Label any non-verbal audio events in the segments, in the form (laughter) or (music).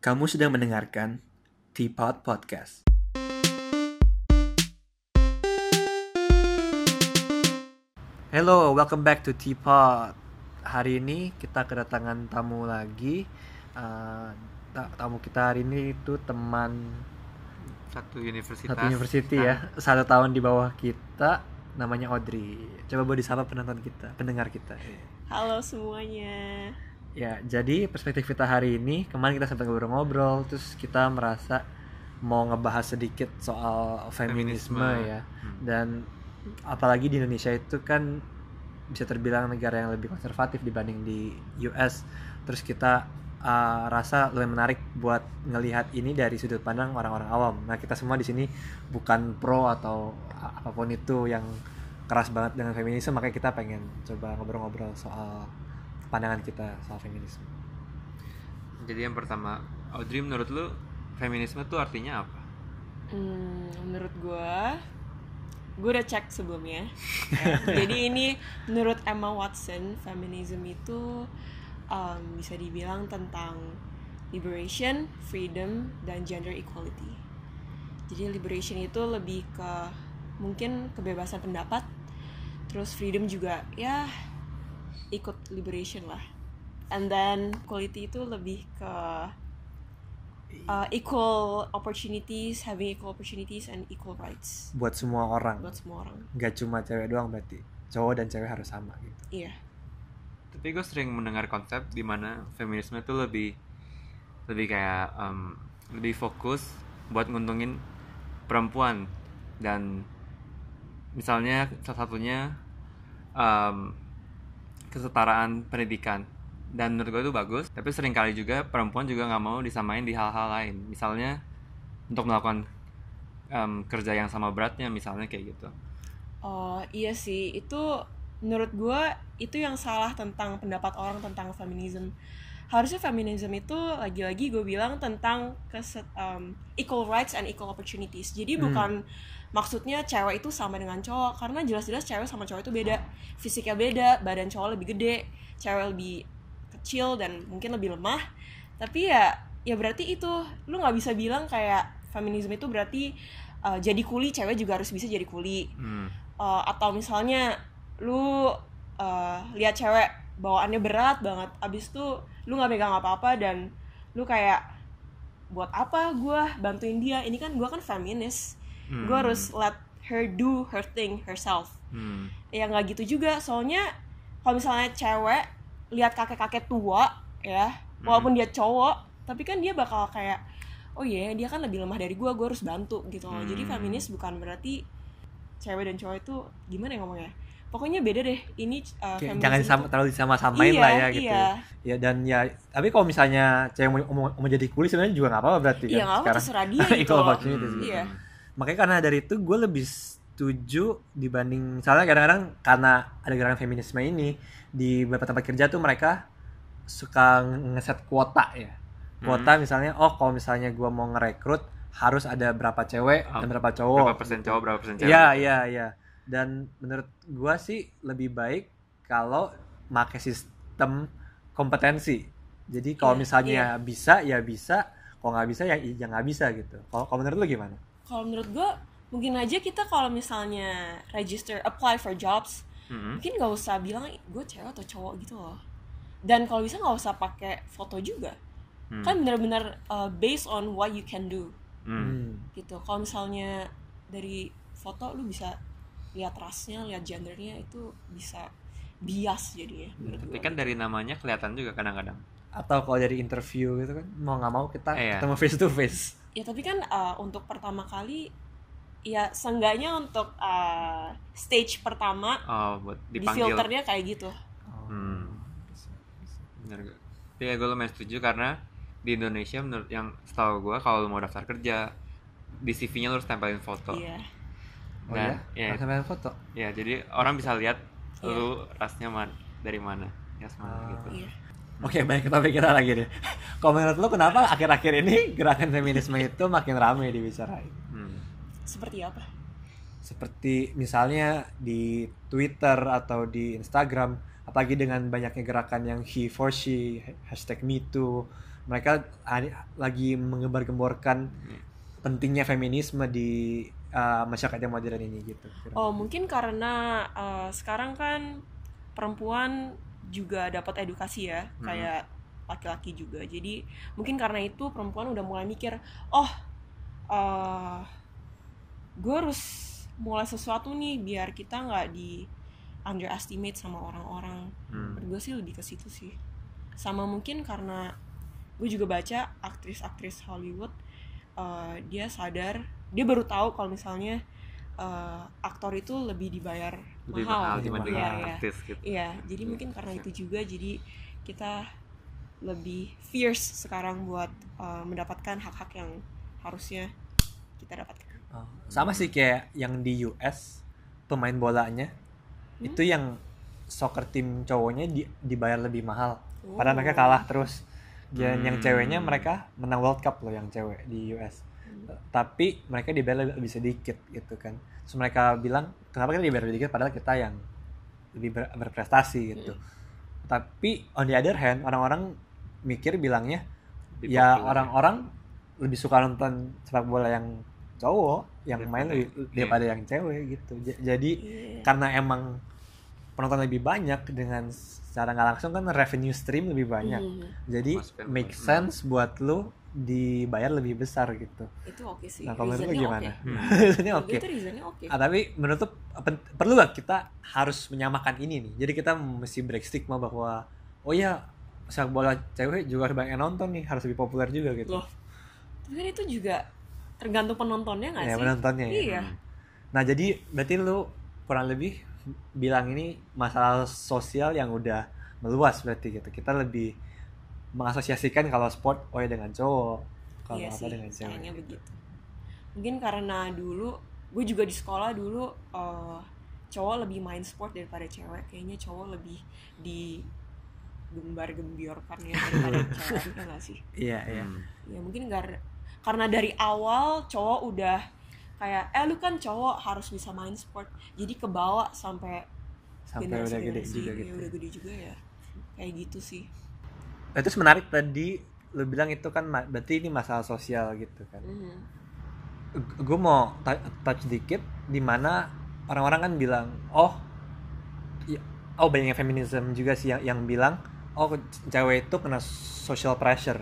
Kamu sedang mendengarkan Teapot Podcast. Hello, welcome back to Teapot. Hari ini kita kedatangan tamu lagi. Uh, ta- tamu kita hari ini itu teman satu universitas satu university ya, satu tahun di bawah kita, namanya Audrey. Coba boleh disapa penonton kita, pendengar kita. Halo semuanya. Ya, jadi perspektif kita hari ini kemarin kita sempat ngobrol-ngobrol, terus kita merasa mau ngebahas sedikit soal feminisme, Feminisme. ya, Hmm. dan apalagi di Indonesia itu kan bisa terbilang negara yang lebih konservatif dibanding di US. Terus kita uh, rasa lebih menarik buat ngelihat ini dari sudut pandang orang-orang awam. Nah, kita semua di sini bukan pro atau apa pun itu yang keras banget dengan feminisme, makanya kita pengen coba ngobrol-ngobrol soal pandangan kita soal feminisme. jadi yang pertama Audrey menurut lu feminisme tuh artinya apa Hmm, menurut gue, gue udah cek sebelumnya. Ya, (laughs) Jadi ini menurut Emma Watson, feminism itu um, bisa dibilang tentang liberation, freedom, dan gender equality. Jadi liberation itu lebih ke mungkin kebebasan pendapat, terus freedom juga ya ikut liberation lah. And then equality itu lebih ke uh, equal opportunities, having equal opportunities and equal rights Buat semua orang, buat semua orang. nggak cuma cewek doang berarti. Cowok dan cewek harus sama gitu. Iya. tapi gue sering mendengar konsep di mana feminisme tuh lebih lebih kayak em, lebih fokus buat nguntungin perempuan dan misalnya salah satunya em, kesetaraan pendidikan dan menurut gue itu bagus tapi sering kali juga perempuan juga nggak mau disamain di hal-hal lain misalnya untuk melakukan em, kerja yang sama beratnya misalnya kayak gitu Oh iya sih, itu menurut gue itu yang salah tentang pendapat orang tentang feminism. Harusnya feminism itu lagi-lagi gue bilang tentang keset, um, equal rights and equal opportunities. Jadi Hmm. bukan maksudnya cewek itu sama dengan cowok karena jelas-jelas cewek sama cowok itu beda. Fisiknya beda, badan cowok lebih gede, cewek lebih kecil dan mungkin lebih lemah. Tapi ya ya berarti itu lu nggak bisa bilang kayak feminism itu berarti uh, jadi kuli cewek juga harus bisa jadi kuli hmm. Uh, atau misalnya lu uh, lihat cewek bawaannya berat banget abis itu lu nggak megang apa-apa dan lu kayak buat apa gue bantuin dia ini kan gue kan feminis Hmm. gue harus let her do her thing herself Hmm. ya nggak gitu juga soalnya kalau misalnya cewek lihat kakek-kakek tua ya walaupun dia cowok tapi kan dia bakal kayak oh iya dia kan lebih lemah dari gue gue harus bantu gitu loh jadi Hmm. feminis bukan berarti cewek dan cowok itu gimana ya ngomongnya pokoknya beda deh ini uh, Kayak feminism jangan itu- sama, terlalu disama-samain Iya, lah ya gitu. iya. Ya dan ya tapi kalau misalnya cewek mau, mau, mau jadi kuli sebenarnya juga nggak apa-apa berarti iya kan apa sekarang. terserah dia (laughs) gitu loh opportunities. Hmm. Iya. Makanya karena dari itu gue lebih setuju dibanding misalnya kadang-kadang karena ada gerakan feminisme ini di beberapa tempat kerja tuh mereka suka ngeset kuota ya. Kuota Hmm. misalnya oh kalau misalnya gue mau ngerekrut harus ada berapa cewek Ah, dan berapa cowok. berapa persen cowok berapa persen cewek Iya iya iya. Dan menurut gua sih lebih baik kalau make sistem kompetensi. Jadi kalau Iya, misalnya bisa ya bisa, kalau nggak bisa ya ya nggak bisa gitu. Kalau kalau menurut lu gimana? Kalau menurut gue mungkin aja kita kalau misalnya register apply for jobs Hmm. mungkin nggak usah bilang gue cewek atau cowok gitu loh dan kalau bisa nggak usah pakai foto juga Hmm. kan benar-benar uh, based on what you can do Hmm. Hmm. gitu kalau misalnya dari foto lu bisa lihat rasnya lihat gendernya itu bisa bias jadinya menurut Tapi kan dari namanya kelihatan juga kadang-kadang. Atau kalau dari interview gitu kan mau nggak mau kita Iya. ketemu face to face. Ya tapi kan uh, untuk pertama kali ya seenggaknya untuk uh, stage pertama Oh, buat di filternya kayak gitu Hmm. Bener gak? Ya gue lumayan setuju karena di Indonesia menurut yang setahu gue kalau mau daftar kerja di CV-nya lu harus tempelin foto. iya Oh Dan, ya? ya. Harus ambil foto. Ya, jadi orang bisa lihat Iya. lu rasnya man- dari mana. Ya semana Ah. gitu. iya Oke, baik ke topik kita lagi deh. Kalau menurut lu kenapa akhir-akhir ini gerakan feminisme itu makin ramai dibicarain? Hmm. seperti apa seperti misalnya di Twitter atau di Instagram apalagi dengan banyaknya gerakan yang he for she hashtag me too mereka lagi mengembar-gemborkan Iya. pentingnya feminisme di uh, masyarakat yang modern ini gitu Oh mungkin karena uh, sekarang kan perempuan juga dapat edukasi ya Hmm. kayak laki-laki juga. Jadi mungkin karena itu perempuan udah mulai mikir, oh uh, gue harus mulai sesuatu nih biar kita nggak di underestimate sama orang-orang. Hmm. Menurut gue sih lebih ke situ sih. Sama mungkin karena gue juga baca aktris-aktris Hollywood uh, dia sadar dia baru tahu kalau misalnya uh, aktor itu lebih dibayar lebih mahal. mahal Lebih dibanding Iya, iya. artis gitu Iya, jadi mungkin karena itu juga jadi kita lebih fierce sekarang buat uh, mendapatkan hak-hak yang harusnya kita dapatkan. Oh, sama sih kayak yang di US pemain bolanya Hmm? itu yang soccer tim cowoknya di- dibayar lebih mahal padahal Oh. mereka kalah terus dan yang Hmm. ceweknya mereka menang World Cup loh yang cewek di US. Tapi mereka dibayar lebih sedikit gitu kan. Terus mereka bilang kenapa kita dibayar lebih sedikit? Padahal kita yang lebih ber- berprestasi gitu. Tapi on the other hand orang-orang mikir bilangnya Lebih ya orang-orang lebih suka nonton sepak bola yang cowok yang main lebih iya. daripada yang cewek gitu. J- jadi Iya. karena emang penonton lebih banyak dengan secara nggak langsung kan revenue stream lebih banyak. Hmm, jadi Masukin make sense buat lu dibayar lebih besar gitu itu oke sih. nah kalau menurut lu Reasonnya gimana oke. Hmm. ini Menurut oke itu reasonnya oke. Ah, tapi menurut lu perlu gak kita harus menyamakan ini nih jadi kita mesti break stigma bahwa oh ya sepak bola cewek juga harus banyak yang nonton nih harus lebih populer juga gitu Loh, tapi kan itu juga tergantung penontonnya nggak ya sih? penontonnya ya Iya. Hmm. Nah jadi berarti lu kurang lebih bilang ini masalah sosial yang udah meluas berarti gitu. Kita lebih mengasosiasikan kalau sport oh ya dengan cowok, kalau iya apa sih, dengan cewek. sayangnya begitu. Mungkin karena dulu gue juga di sekolah dulu eh, cowok lebih main sport daripada cewek. Kayaknya cowok lebih di gembar gembiorkan ya daripada (laughs) cewek ya nggak sih? Iya iya. Hmm. Ya mungkin gar- karena dari awal cowok udah kayak eh lu kan cowok harus bisa main sport. Jadi kebawa sampai Sampai udah gede juga ya gitu. udah gede juga ya. Kayak gitu sih. Nah, Terus menarik tadi lu bilang itu kan berarti ini masalah sosial gitu kan. Mhm. Gue mau touch dikit di mana orang-orang kan bilang oh ya- oh banyak yang feminism juga sih yang, yang bilang oh cewek itu kena social pressure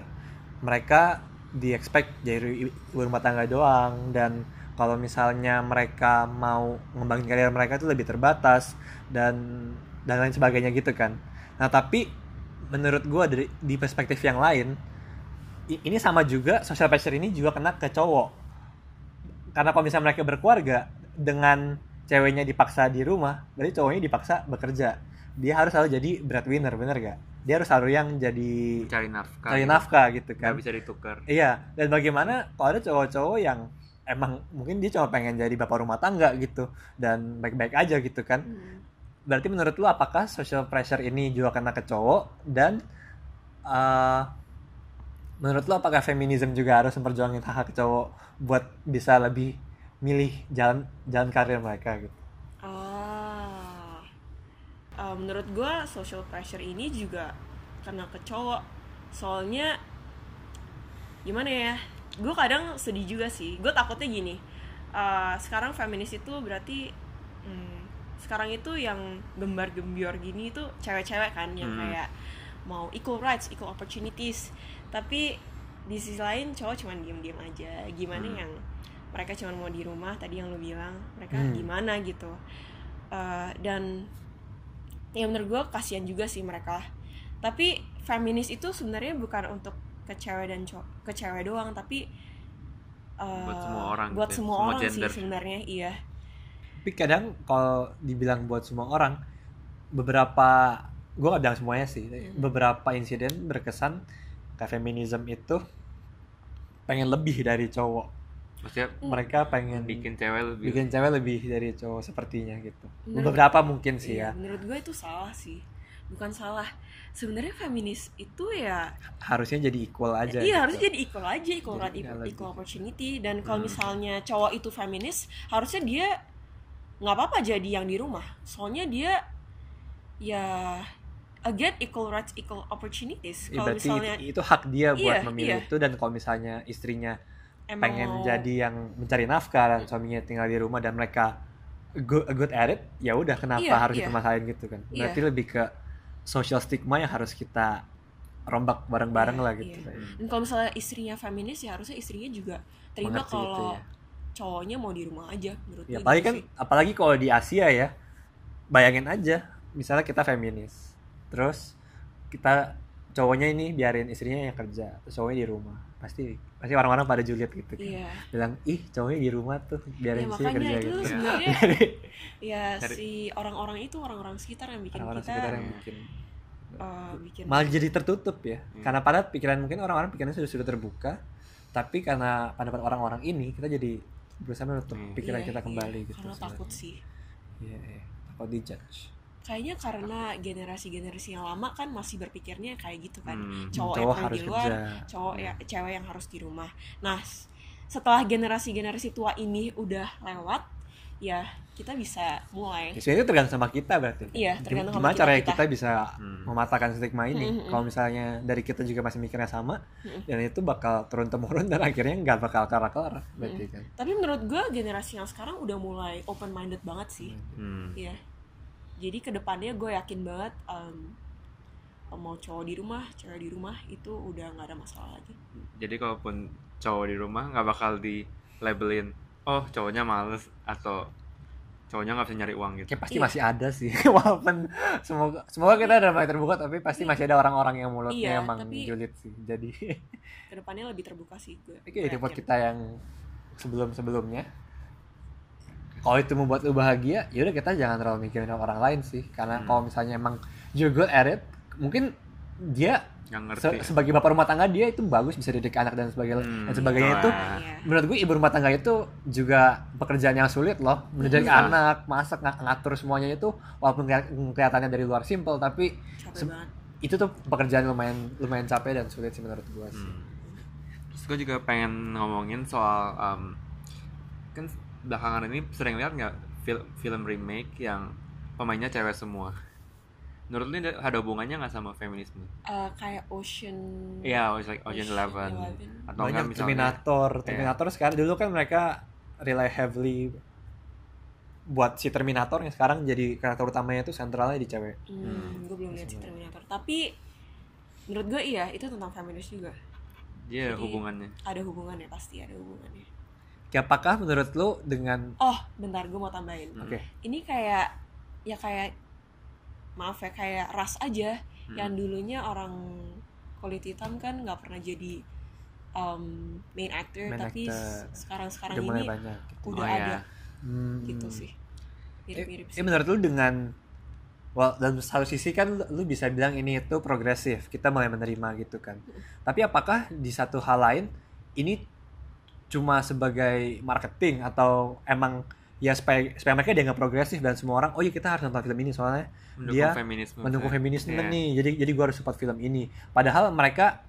mereka di expect dari ibu rumah tangga doang dan kalau misalnya mereka mau ngembangin karir mereka itu lebih terbatas dan dan lain sebagainya gitu kan nah tapi menurut gue dari di perspektif yang lain ini sama juga social pressure ini juga kena ke cowok. Karena kalau misalnya mereka berkeluarga dengan ceweknya dipaksa di rumah berarti cowoknya dipaksa bekerja. Dia harus selalu jadi breadwinner bener gak dia harus selalu yang jadi cari nafkah cari gitu. nafkah gitu kan. bisa ditukar. Iya dan bagaimana kalau ada cowok-cowok yang emang mungkin dia cuma pengen jadi bapak rumah tangga gitu dan baik-baik aja gitu kan. Hmm. Berarti menurut lu apakah social pressure ini juga kena ke cowok dan eh, menurut lu apakah feminisme juga harus memperjuangin hak hak cowok buat bisa lebih milih jalan jalan karir mereka gitu Ah, Eh, menurut gue social pressure ini juga kena ke cowok. Soalnya gimana ya? Gue kadang sedih juga sih. Gue takutnya gini. eh, sekarang feminis itu berarti hmm, sekarang itu yang gembar-gembior gini itu cewek-cewek kan yang Hmm. kayak mau equal rights, equal opportunities. Tapi di sisi lain cowok cuman diem-diem aja. Gimana Hmm. yang mereka cuma mau di rumah tadi yang lu bilang mereka Hmm. gimana gitu Eh, dan ya menurut gue kasihan juga sih mereka tapi feminis itu sebenarnya bukan untuk ke cewek dan cowok ke cewek doang tapi eh, Buat semua orang buat gitu ya, semua semua orang gender. sih sebenarnya iya tapi kadang kalau dibilang buat semua orang beberapa gue gak bilang semuanya sih Hmm. beberapa insiden berkesan kayak feminisme itu pengen lebih dari cowok. Maksudnya mereka pengen bikin cewek lebih bikin cewek lebih dari cowok sepertinya gitu. Menurut- beberapa mungkin sih ya. Iya, menurut gue itu salah sih. Bukan salah. Sebenarnya feminis itu ya harusnya jadi equal aja iya gitu. harusnya jadi equal aja equal Jadi right equal, equal opportunity. Dan kalau Hmm. misalnya cowok itu feminis harusnya dia nggak apa-apa jadi yang di rumah soalnya dia ya again equal rights equal opportunities Ya, kalau berarti misalnya itu, itu hak dia buat Iya, memilih iya. itu dan kalau misalnya istrinya emang pengen mau- jadi yang mencari nafkah dan suaminya tinggal di rumah dan mereka good, good at it ya udah kenapa Iya, harus iya. dipermasalahin gitu kan Iya. berarti lebih ke social stigma yang harus kita rombak bareng-bareng Iya, lah gitu iya. kan. dan kalau misalnya istrinya feminis ya harusnya istrinya juga terima kalau ya. Cowoknya mau di rumah aja menurut ya apalagi gitu kan sih. apalagi kalau di Asia ya bayangin aja misalnya kita feminis terus kita cowoknya ini biarin istrinya yang kerja terus cowoknya di rumah pasti pasti orang-orang pada julid gitu kan. Iya. Bilang ih cowoknya di rumah tuh ya biarin istrinya makanya kerja itu gitu. sebenarnya (laughs) ya si orang-orang itu orang-orang sekitar yang bikin orang-orang kita sekitar yang bikin. uh, bikin malah jadi tertutup ya. Hmm. karena pada pikiran mungkin orang-orang pikirannya sudah sudah terbuka tapi karena pendapat orang-orang ini kita jadi berusaha menutup Hmm. pikiran Iya, kita iya, kembali gitu karena takut sih. Iya iya. Takut dijudge. Kayaknya karena generasi-generasi yang lama kan masih berpikirnya kayak gitu kan. Hmm. cowok, cowok yang harus di luar kerja. cowok ya cewek yang harus di rumah. Nah setelah generasi-generasi tua ini udah lewat ya kita bisa mulai Ya, sebenarnya itu tergantung sama kita berarti Iya, tergantung sama gimana kita- caranya kita. kita bisa Hmm. mematahkan stigma ini Hmm, hmm, kalau misalnya dari kita juga masih mikirnya sama Hmm. dan itu bakal turun temurun dan akhirnya nggak bakal kelar kelar berarti kan tapi menurut gue generasi yang sekarang udah mulai open minded banget sih Hmm. Iya. Jadi ke depannya gue yakin banget em, mau cowok di rumah, cewek di rumah itu udah nggak ada masalah lagi. Jadi kalaupun cowok di rumah nggak bakal di labelin oh cowoknya males atau cowoknya nggak bisa nyari uang gitu. Kayak pasti Iya. masih ada sih (laughs) walaupun semoga semoga kita ada mulai terbuka tapi pasti masih ada orang-orang yang mulutnya Iya, emang tapi- julid sih jadi (laughs) Ke depannya lebih terbuka sih gue. Oke, buat yakin. kita yang sebelum-sebelumnya kalau itu membuat lu bahagia, ya udah kita jangan terlalu mikirin orang lain sih. Karena Hmm. kalau misalnya emang you're good at it, mungkin dia Nggak ngerti. se- sebagai bapak rumah tangga dia itu bagus bisa didik anak dan sebagainya Hmm, dan sebagainya itu lah. Iya. menurut gue ibu rumah tangga itu juga pekerjaan yang sulit loh mendidik Iya. anak masak ng- ngatur semuanya itu walaupun keli- kelihatannya dari luar simple tapi Capek se- banget. itu tuh pekerjaan lumayan lumayan capek dan sulit sih menurut gue sih Hmm. Terus gue juga pengen ngomongin soal um, kan belakangan ini sering lihat nggak film film remake yang pemainnya cewek semua. Menurut lu ini ada hubungannya nggak sama feminisme? Eh, kayak Ocean. Iya, yeah, like Ocean Ocean Eleven atau banyak misalnya Terminator. Terminator sekarang dulu kan mereka rely heavily buat si Terminator yang sekarang jadi karakter utamanya itu sentralnya di cewek Hmm, gue belum lihat sih Sebenarnya. Terminator. Tapi menurut gue iya itu tentang feminis juga. Iya Jadi- hubungannya. Ada hubungannya pasti ada hubungannya. apakah menurut lu dengan Oh, bentar gue mau tambahin. Hmm. oke Ini kayak ya kayak maaf ya kayak ras aja Hmm. yang dulunya orang kulit hitam kan nggak pernah jadi um, main actor Main tapi actor. sekarang sekarang udah mulai ini banyak gitu. udah Oh, ada iya. Hmm. gitu sih mirip-mirip Eh, sih eh, menurut lu dengan well, dalam satu sisi kan lu, lu bisa bilang ini itu progresif kita mulai menerima gitu kan tapi apakah di satu hal lain ini cuma sebagai marketing atau emang ya supaya supaya mereka dianggap progresif dan semua orang oh iya kita harus nonton film ini soalnya Mendukung dia feminisme. mendukung feminisme Iya. nih. Jadi jadi gua harus support film ini. Padahal mereka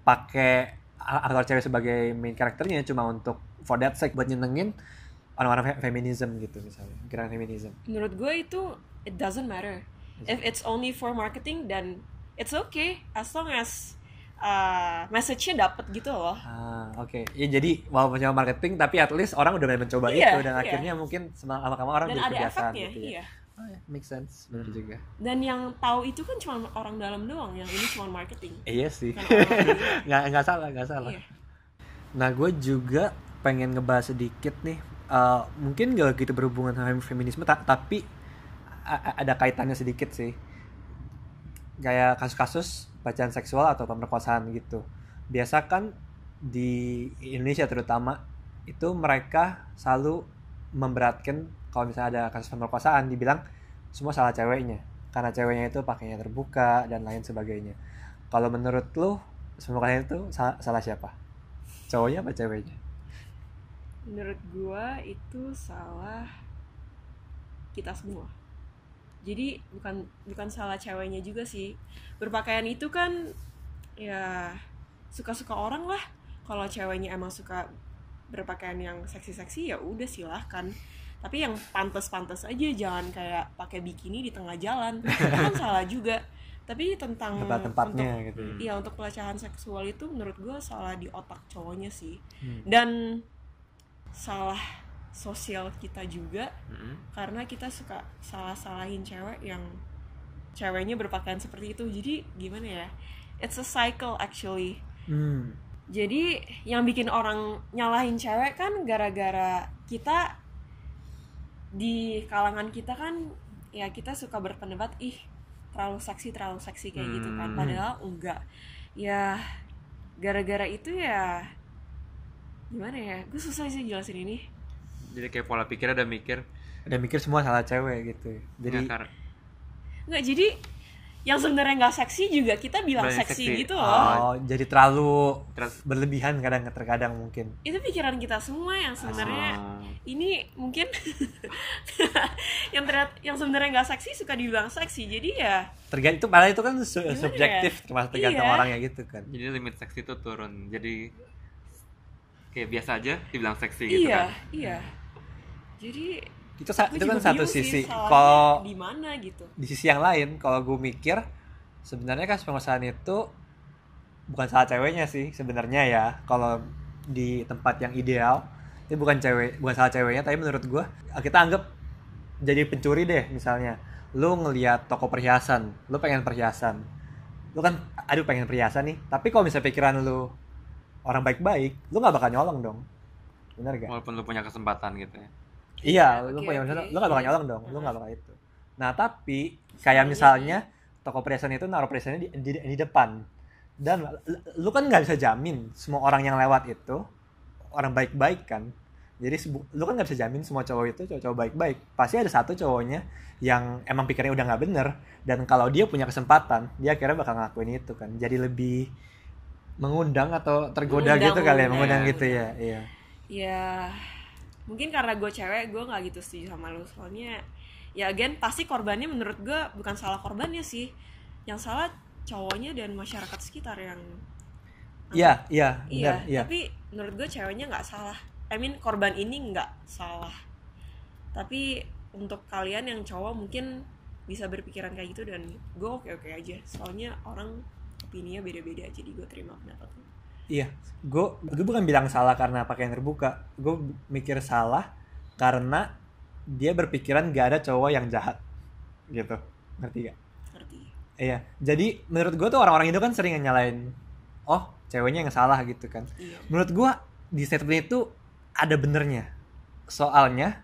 pakai aktor cewek sebagai main karakternya cuma untuk for that sake buat nyenengin orang-orang fe- feminism gitu misalnya. Gerakan feminism. Menurut gue itu it doesn't matter. If it's only for marketing then it's okay. As long as uh, message-nya dapet gitu loh Ah, oke. Ya jadi walaupun cuma marketing tapi at least orang udah mulai mencoba Iya, itu dan iya. akhirnya mungkin semalam lama orang dan jadi kebiasaan efeknya gitu ya. iya Oh ya, make sense. Benar Hmm. juga. dan yang tahu itu kan cuma orang dalam doang yang ini cuma marketing Eh, iya sih. Lain. (laughs) nggak nggak salah, nggak salah. Iya. Nah, gue juga pengen ngebahas sedikit nih. eh, mungkin gak gitu berhubungan sama feminisme, ta- tapi ada kaitannya sedikit sih. Kayak kasus-kasus pelecehan seksual atau pemerkosaan gitu. Biasa kan di Indonesia terutama itu mereka selalu memberatkan kalau misalnya ada kasus pemerkosaan dibilang semua salah ceweknya karena ceweknya itu pakainya terbuka dan lain sebagainya. Kalau menurut lu semua kalian itu sa- salah siapa? Cowoknya apa ceweknya? menurut gua itu salah kita semua jadi bukan bukan salah ceweknya juga sih. Berpakaian itu kan ya suka-suka orang lah. Kalau ceweknya emang suka berpakaian yang seksi-seksi ya udah silahkan. Tapi yang pantas-pantas aja jangan kayak pakai bikini di tengah jalan. (laughs) Itu kan salah juga. Tapi tentang tempat-tempatnya untuk- gitu. Iya untuk pelecehan seksual itu menurut gue salah di otak cowoknya sih. Hmm. dan salah sosial kita juga Mm-mm. karena kita suka salah-salahin cewek yang ceweknya berpakaian seperti itu jadi gimana ya it's a cycle actually Hmm. jadi yang bikin orang nyalahin cewek kan gara-gara kita di kalangan kita kan ya kita suka berpendapat ih terlalu seksi terlalu seksi kayak gitu kan Hmm. padahal enggak ya gara-gara itu ya gimana ya gue susah sih jelasin ini jadi kayak pola pikir ada mikir. Udah mikir semua salah cewek gitu. Jadi nggak nggak jadi yang sebenarnya nggak seksi juga kita bilang seksi, seksi. gitu loh. oh jadi terlalu terus berlebihan kadang terkadang mungkin. Itu pikiran kita semua yang sebenarnya Oh. ini mungkin (laughs) yang terlihat yang sebenarnya nggak seksi suka dibilang seksi. Jadi ya tergantung itu malah itu kan su- Gimana subjektif ya? termasuk tergantung Iya. orangnya gitu kan. Jadi limit seksi itu turun. Jadi kayak biasa aja dibilang seksi gitu iya kan. iya jadi itu itu kan satu sisi. kalau di mana gitu. di sisi yang lain kalau gue mikir sebenarnya kasus pengusahaan itu bukan salah ceweknya sih sebenarnya ya. Kalau di tempat yang ideal itu bukan cewek bukan salah ceweknya tapi menurut gue kita anggap jadi pencuri deh misalnya. Lu ngelihat toko perhiasan lu pengen perhiasan. Lu kan aduh pengen perhiasan nih. Tapi kalau misalnya pikiran lu orang baik-baik lu nggak bakal nyolong dong. Bener gak walaupun lu punya kesempatan gitu ya Iya, Ya, lu punya masalah, lu gak bakal nyolong dong, lu gak bakal itu. Nah tapi kayak Soalnya- misalnya toko perhiasan itu naruh perhiasannya di, di, di depan, dan lu- kan nggak bisa jamin semua orang yang lewat itu orang baik-baik kan. Jadi lu kan nggak bisa jamin semua cowok itu cowok-cowok baik-baik. Pasti ada satu cowoknya yang emang pikirnya udah nggak bener dan kalau dia punya kesempatan dia akhirnya bakal ngelakuin itu kan. Jadi lebih mengundang atau tergoda Mengundang, gitu kali ya, mengundang, gitu ya. Iya. ya mungkin karena gue cewek gue nggak gitu setuju sama lu. Soalnya ya again pasti korbannya menurut gue bukan salah korbannya sih. Yang salah cowoknya dan masyarakat sekitar yang Iya, iya, iya benar, iya. tapi menurut gue ceweknya nggak salah. I mean korban ini nggak salah. Tapi untuk kalian yang cowok mungkin bisa berpikiran kayak gitu dan gue oke oke aja. Soalnya orang opininya beda beda jadi gue terima pendapat lu Iya, gue gue bukan bilang salah karena pakaian terbuka. Gue mikir salah karena dia berpikiran gak ada cowok yang jahat, gitu. Ngerti gak? ngerti Iya. Jadi menurut gue tuh orang-orang Indo kan sering nyalain, oh ceweknya yang salah gitu kan. iya Menurut gue di statement itu ada benernya. Soalnya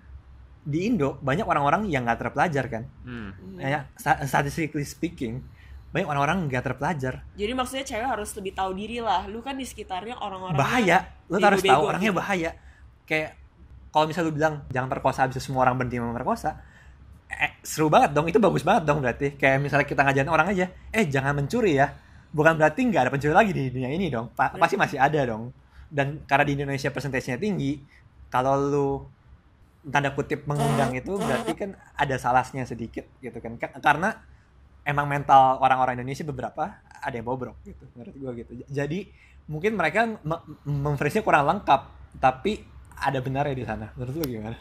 di Indo banyak orang-orang yang gak terpelajar kan. hmm. Ya, sta- statistically speaking, banyak orang-orang nggak terpelajar. Jadi maksudnya cewek harus lebih tahu diri lah. Lu kan di sekitarnya orang-orang bahaya. Lu harus tahu bego-bego orangnya gitu. bahaya. Kayak kalau misalnya lu bilang jangan perkosa itu semua orang berhenti memperkosa eh, seru banget dong. Itu bagus banget dong berarti. Kayak misalnya kita ngajarin orang aja eh jangan mencuri ya. Bukan berarti nggak ada pencuri lagi di dunia ini dong. Pa- pasti masih ada dong. Dan karena di Indonesia persentasenya tinggi kalau lu tanda kutip mengundang itu berarti kan ada salahnya sedikit gitu kan. Ka- karena emang mental orang-orang Indonesia beberapa ada yang bobrok gitu menurut gua gitu jadi mungkin mereka me- memframe-nya kurang lengkap tapi ada benarnya di sana menurut lu gimana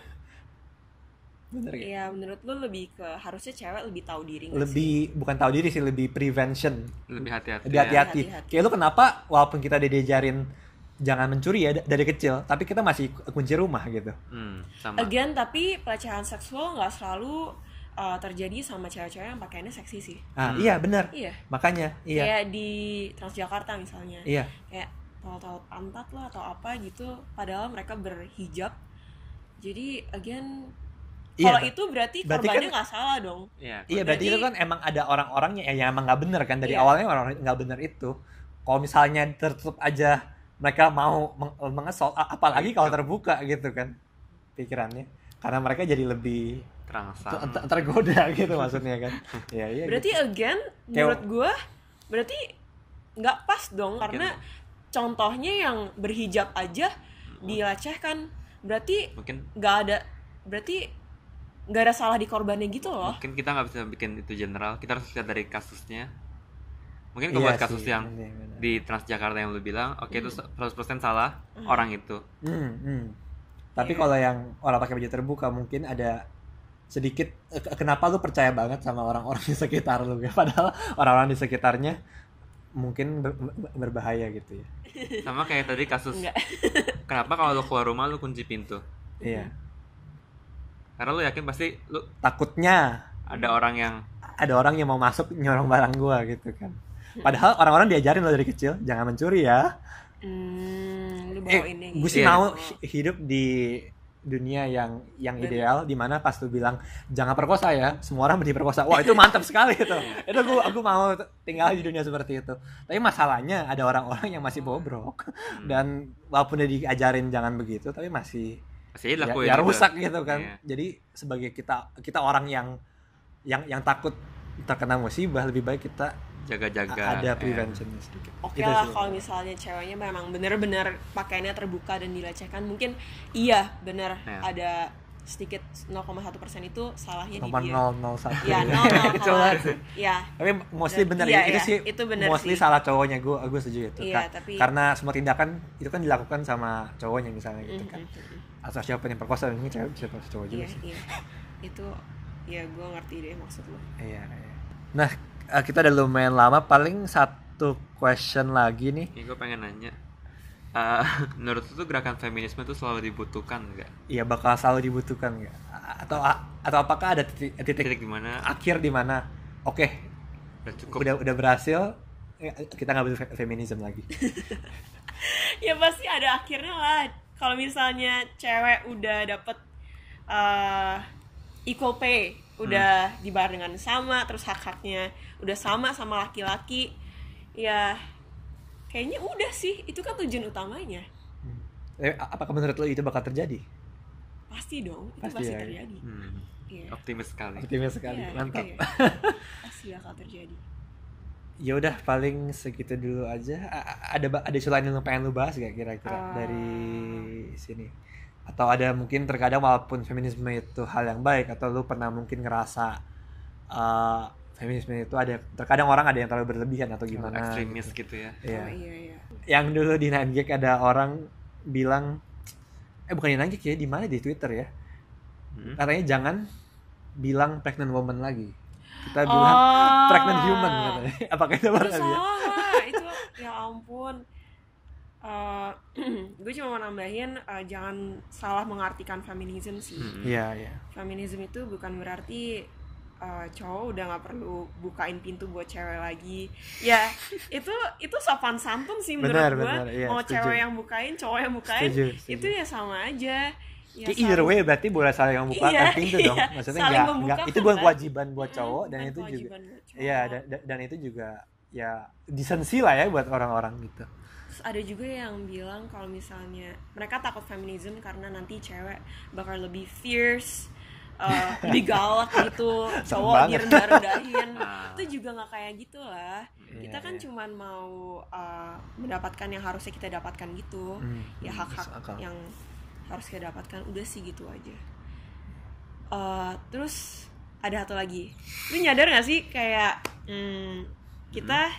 bener gak? Iya, menurut lu lebih ke harusnya cewek lebih tahu diri lebih bukan tahu diri sih lebih prevention lebih hati-hati lebih ya. hati-hati Hati-hati. kayak lu kenapa walaupun kita udah diajarin jangan mencuri ya da- dari kecil tapi kita masih kunci rumah gitu Hmm, sih? sama Again, tapi pelecehan seksual nggak selalu uh, terjadi sama cewek-cewek yang pakaiannya seksi sih. ah Hmm. iya benar Iya. makanya iya Kayak di Transjakarta misalnya. iya Kayak tol-tol pantat lah atau apa gitu. Padahal mereka berhijab. Jadi again, Iya, kalau itu berarti berarti korbannya kan- nggak salah dong. Iya, Iya berarti Berarti- itu kan emang ada orang-orang yang, yang emang nggak bener kan dari Iya. awalnya orang nggak bener itu. Kalau misalnya tertutup aja mereka mau meng mengesol, apalagi kalau terbuka gitu kan pikirannya. Karena mereka jadi lebih terangsang ter- ter- tergoda gitu maksudnya kan. Iya iya. Berarti gitu. again, menurut gua berarti nggak pas dong karena Mungkin- contohnya yang berhijab aja dilecehkan. Berarti mungkin nggak ada berarti nggak ada salah di korbannya gitu loh. mungkin kita nggak bisa bikin itu general kita harus lihat dari kasusnya mungkin Iya kalau buat sih, kasus yang bener, bener. di Transjakarta yang lu bilang oke itu 100% salah Hmm. orang itu Hmm, hmm. Tapi Iya. kalau yang orang pakai baju terbuka mungkin ada sedikit eh, ke- kenapa lu percaya banget sama orang-orang di sekitar lu? Ya (laughs) padahal orang-orang di sekitarnya mungkin ber- ber- berbahaya gitu ya. (laughs) Sama kayak tadi kasus Enggak. (laughs) kenapa kalau lu keluar rumah lu kunci pintu? Iya. Karena lu yakin pasti lu takutnya ada orang yang ada orang yang mau masuk nyorong barang gua gitu kan. Padahal orang-orang diajarin lo dari kecil jangan mencuri ya. Hmm, lu eh, bawainnya gue sih Iya. mau hi- hidup di dunia yang yang ideal di mana pas lu bilang jangan perkosa ya semua orang diperkosa wah itu mantap sekali itu. (laughs) Itu gue aku mau tinggal di dunia seperti itu. Tapi masalahnya ada orang-orang yang masih bobrok hmm, dan walaupun udah diajarin jangan begitu tapi masih masih ya, dilakuin ya juga. rusak gitu kan. Iya. jadi sebagai kita kita orang yang yang yang takut terkena musibah lebih baik kita jaga-jaga ada ya. preventionnya sedikit Oke Itu lah kalau misalnya ceweknya memang bener-bener pakaiannya terbuka dan dilecehkan mungkin iya bener Ya. ada sedikit 0,1 persen itu salahnya di nomor dia. 001 Ya, nol nol Kecil (laughs) banget. Ya, tapi mostly Dan- bener iya, itu iya, sih itu bener mostly sih. salah cowoknya gue gue setuju itu Iya, Ka- tapi- karena semua tindakan itu kan dilakukan sama cowoknya misalnya gitu kan Mhm, mhm. atau siapa yang perkosa ini cewek siapa cowok juga Iya, sih iya. Itu ya gue ngerti deh maksud lo. iya, iya. nah eh, kita udah lumayan lama paling satu question lagi nih. Ini gue pengen nanya. Eh, (laughs) menurut lu tuh gerakan feminisme tuh selalu dibutuhkan nggak? iya bakal selalu dibutuhkan nggak? Atau atau apakah ada titik, titik Titik di mana akhir di mana? Oke. Udah cukup. Udah udah berhasil. Eh, kita nggak butuh fe- feminisme lagi. (laughs) Ya pasti ada akhirnya lah. Kalau misalnya cewek udah dapet eh, equal pay, udah dibayar dengan sama, terus hak-haknya udah sama sama laki-laki, ya kayaknya udah sih. Itu kan tujuan utamanya. Eh, apakah menurut lo itu bakal terjadi Pasti dong, itu Pasti pasti, ya. terjadi. Hmm, Iya. optimis sekali. optimis sekali Iya, mantap iya. (laughs) pasti bakal terjadi. ya udah paling segitu dulu aja A- ada ada isu lain yang lu pengen lu bahas gak kira-kira Ah. dari sini atau ada mungkin terkadang walaupun feminisme itu hal yang baik atau lu pernah mungkin ngerasa uh, feminisme itu ada terkadang orang ada yang terlalu berlebihan atau gimana ekstremis gitu. gitu ya. Iya. Oh iya iya. yang dulu di Nangik ada orang bilang eh bukan di Nangik ya di mana di Twitter ya Hmm. katanya jangan bilang pregnant woman lagi kita bilang Oh. pregnant human katanya (laughs) apakah itu benar ya itu ya ampun Eh, (clears throat) gue cuma mau nambahin eh, jangan salah mengartikan feminisme sih Hmm. iya iya feminisme itu bukan berarti eh, cowok udah nggak perlu bukain pintu buat cewek lagi ya (laughs) itu itu sopan santun sih menurut Benar, gue benar, iya, mau setuju. cewek yang bukain cowok yang bukain Setuju, setuju. itu ya sama aja ya, Kayak either way berarti boleh saling membukakan Iya, pintu iya. dong. Maksudnya enggak, enggak itu bukan kan? kewajiban buat Hmm, cowok dan itu juga iya dan, dan- itu juga ya desensi lah ya buat orang-orang gitu. Terus ada juga yang bilang kalau misalnya mereka takut feminisme karena nanti cewek bakal lebih fierce, uh, (laughs) lebih galak gitu, cowok direndah-rendahin. (laughs) Ah. Itu juga nggak kayak gitu lah. Iya, kita kan iya. cuman mau uh, mendapatkan yang harusnya kita dapatkan gitu. Hmm, ya masuk hak-hak yang harus kita dapatkan udah sih gitu aja. Uh, terus ada satu lagi, lu nyadar gak sih kayak hmm, kita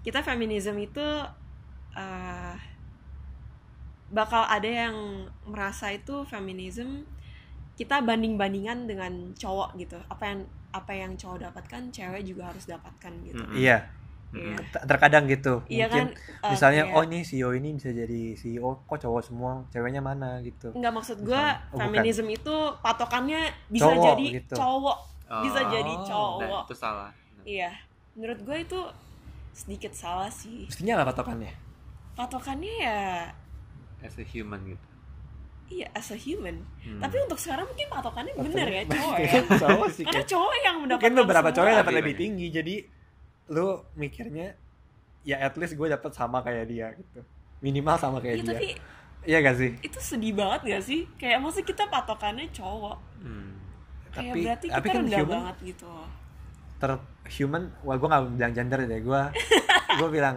kita feminisme itu uh, bakal ada yang merasa itu feminisme kita banding bandingan dengan cowok gitu apa yang apa yang cowok dapatkan cewek juga harus dapatkan gitu Mm-mm. Iya, Iya. ter- terkadang gitu. Iya Mungkin kan uh, misalnya kayak- oh ini CEO ini bisa jadi CEO kok cowok semua, ceweknya mana gitu. Enggak maksud gue. Oh, bukan. feminisme itu patokannya bisa Cowok, jadi gitu. cowok bisa Oh, jadi Nah, cowok itu salah. iya menurut gue itu sedikit salah sih Mestinya apa patokannya? Patokannya ya As a human gitu. iya as a human Hmm. tapi untuk sekarang mungkin patokannya bener ya cowok ya (laughs) cowok sih. karena cowok yang mendapatkan Mungkin beberapa cowok yang dapat Lebih banyak. tinggi jadi lu mikirnya ya at least gue dapat sama kayak dia gitu. Minimal sama kayak Iya dia. tapi Iya gak sih? itu sedih banget gak sih kayak maksud kita patokannya cowok Hmm. kayak Tapi- berarti tapi kita kan rendah human- banget gitu ter human wah gue nggak bilang gender deh gue (laughs) gue bilang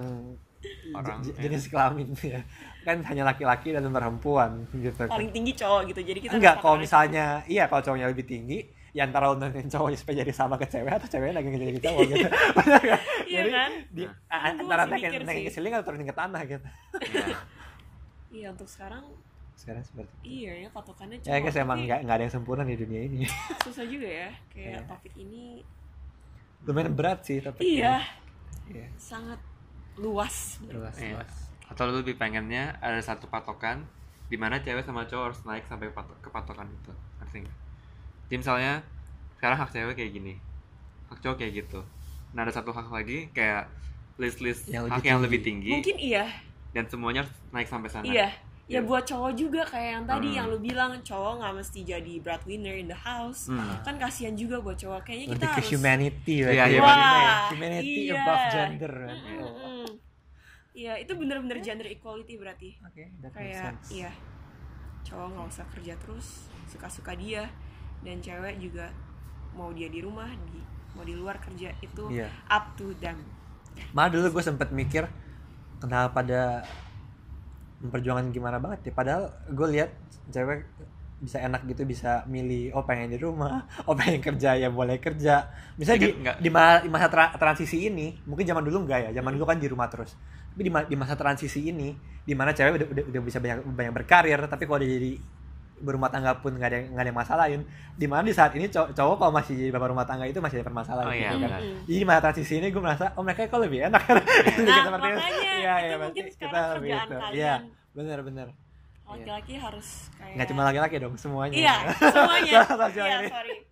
Orang, j- ya. jenis kelamin ya kan hanya laki-laki dan perempuan gitu kan. paling tinggi cowok gitu jadi kita enggak kalau misalnya iya kalau cowoknya lebih tinggi ya antara lo nonton cowoknya supaya jadi sama ke cewek atau ceweknya lagi jadi cowok gitu (laughs) benar? Iya jadi kan? di, Nah. antara naik naik ke ceiling atau turunin ke tanah gitu Ya. (laughs) iya untuk sekarang sekarang seperti itu. iya ya patokannya ya guys cowok, emang tapi nggak nggak ada yang sempurna di dunia ini (laughs) susah juga ya kayak Iya. topik ini lumayan berat sih tapi iya iya sangat luas luas Iya. luas atau lu lebih pengennya ada satu patokan di mana cewek sama cowok harus naik sampai ke patokan itu ngerti nggak? Jadi misalnya sekarang hak cewek kayak gini hak cowok kayak gitu nah ada satu hak lagi kayak list-list Yang hak lebih yang tinggi. lebih tinggi mungkin iya dan semuanya harus naik sampai sana iya ya Iya. buat cowok juga kayak yang tadi Hmm. yang lu bilang cowok nggak mesti jadi breadwinner in the house Hmm. kan kasihan juga buat cowok kayaknya kita ke harus humanity Iya, berarti. iya, Wah, humanity iya. above gender Mm, berarti. Iya, itu bener-bener gender equality berarti. oke that makes Kayak sense. iya, cowok nggak usah kerja terus, suka-suka dia, dan cewek juga mau dia di rumah, di mau di luar kerja itu Iya. up to them. Malah dulu gue sempet mikir kenapa pada memperjuangkan gimana banget ya padahal gue lihat cewek bisa enak gitu bisa milih oh pengen di rumah (laughs) oh pengen kerja ya boleh kerja misalnya di, Dikit nggak? di, ma- di masa tra- transisi ini mungkin zaman dulu enggak ya zaman dulu kan di rumah terus tapi di, ma- di masa transisi ini di mana cewek udah, udah, udah bisa banyak banyak berkarir tapi kalau udah jadi berumah tangga pun nggak ada nggak ada masalahin di mana di saat ini cowok, cowok kalau masih jadi bapak rumah tangga itu masih ada permasalahan Oh, iya, gitu kan benar. Mm-mm. jadi masa transisi ini gue merasa oh mereka kok lebih enak kan (laughs) Nah, Seperti itu. makanya Iya, itu iya, mungkin sekarang lebih kerjaan itu. kalian. Iya, benar benar. Laki-laki harus kayak Nggak cuma laki-laki dong, semuanya. Iya, semuanya. (laughs) Iya, sorry. (laughs)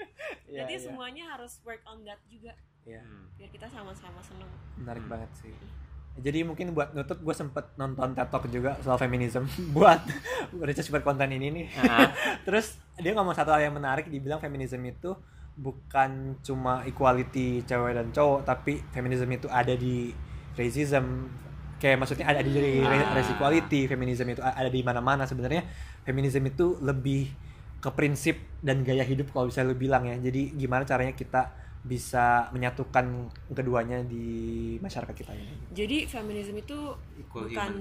Iya, Jadi iya. semuanya harus work on that juga Iya, Hmm. biar kita sama-sama seneng. menarik banget sih. Jadi mungkin buat nutup gue sempet nonton TED Talk juga soal feminism (laughs) buat research buat konten ini nih. Ah, (laughs) Terus dia ngomong satu hal yang menarik, dibilang feminism itu bukan cuma equality cewek dan cowok, tapi feminism itu ada di racism. Kayak maksudnya ada di dari Ah. race equality, feminism itu ada di mana-mana sebenarnya. Feminism itu lebih ke prinsip dan gaya hidup kalau bisa lu bilang ya. Jadi gimana caranya kita bisa menyatukan keduanya di masyarakat kita ini. Jadi feminisme itu Equal bukan.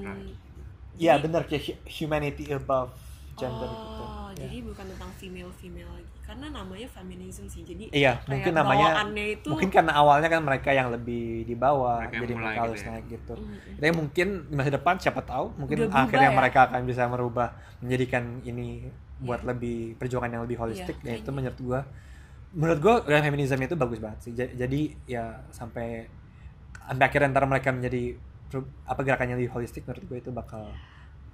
Iya Jadi- benar kayak hu- humanity above gender oh, gitu. Ya. jadi bukan tentang female female lagi. Karena namanya feminism sih. Jadi Iya, mungkin namanya itu mungkin karena awalnya kan mereka yang lebih di bawah, Mereka jadi mereka gitu harus ya. naik gitu. Mm-mm. Tapi mungkin di masa depan siapa tahu, mungkin Udah akhirnya ya. mereka akan bisa merubah menjadikan ini buat Iya. lebih perjuangan yang lebih holistik. Iya, ya itu menurut gua, menurut gua gaya feminisme itu bagus banget sih. Ja- Jadi ya sampai sampai akhirnya ntar mereka menjadi apa gerakannya lebih holistik, menurut gua itu bakal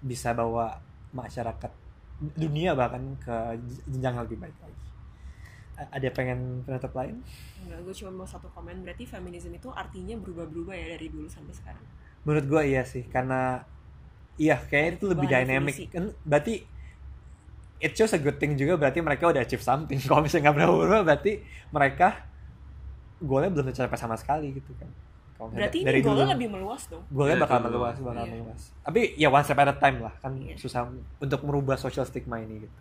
bisa bawa masyarakat dunia bahkan ke jenjang yang lebih baik lagi. Ada pengen penutup lain? Enggak, gue cuma mau satu komen. Berarti feminisme itu artinya berubah-berubah ya dari dulu sampai sekarang. Menurut gua iya sih, karena iya kayaknya itu lebih dynamic. Kan berarti it shows a good thing juga berarti mereka udah achieve something. (laughs) Kalau misalnya nggak berubah berarti mereka goalnya belum tercapai sama sekali gitu kan. Kalau misalnya Berarti dari ini dulu, lebih meluas dong. goalnya Dari bakal dulu. meluas, bakal Iya. meluas. Tapi ya one step at a time lah kan Iya. susah untuk merubah social stigma ini gitu.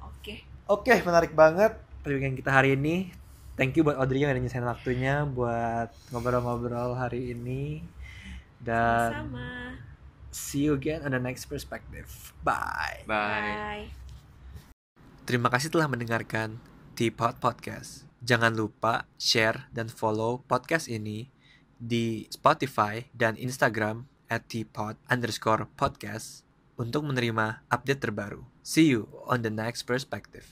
Oke. Oke, menarik banget perbincangan kita hari ini. Thank you buat Audrey yang udah nyesain waktunya buat ngobrol-ngobrol hari ini. Dan Sama. see you again on the next perspective. Bye. Bye. Terima kasih telah mendengarkan Teapot Podcast. Jangan lupa share dan follow podcast ini di Spotify dan Instagram at teapot underscore podcast untuk menerima update terbaru. See you on the next perspective.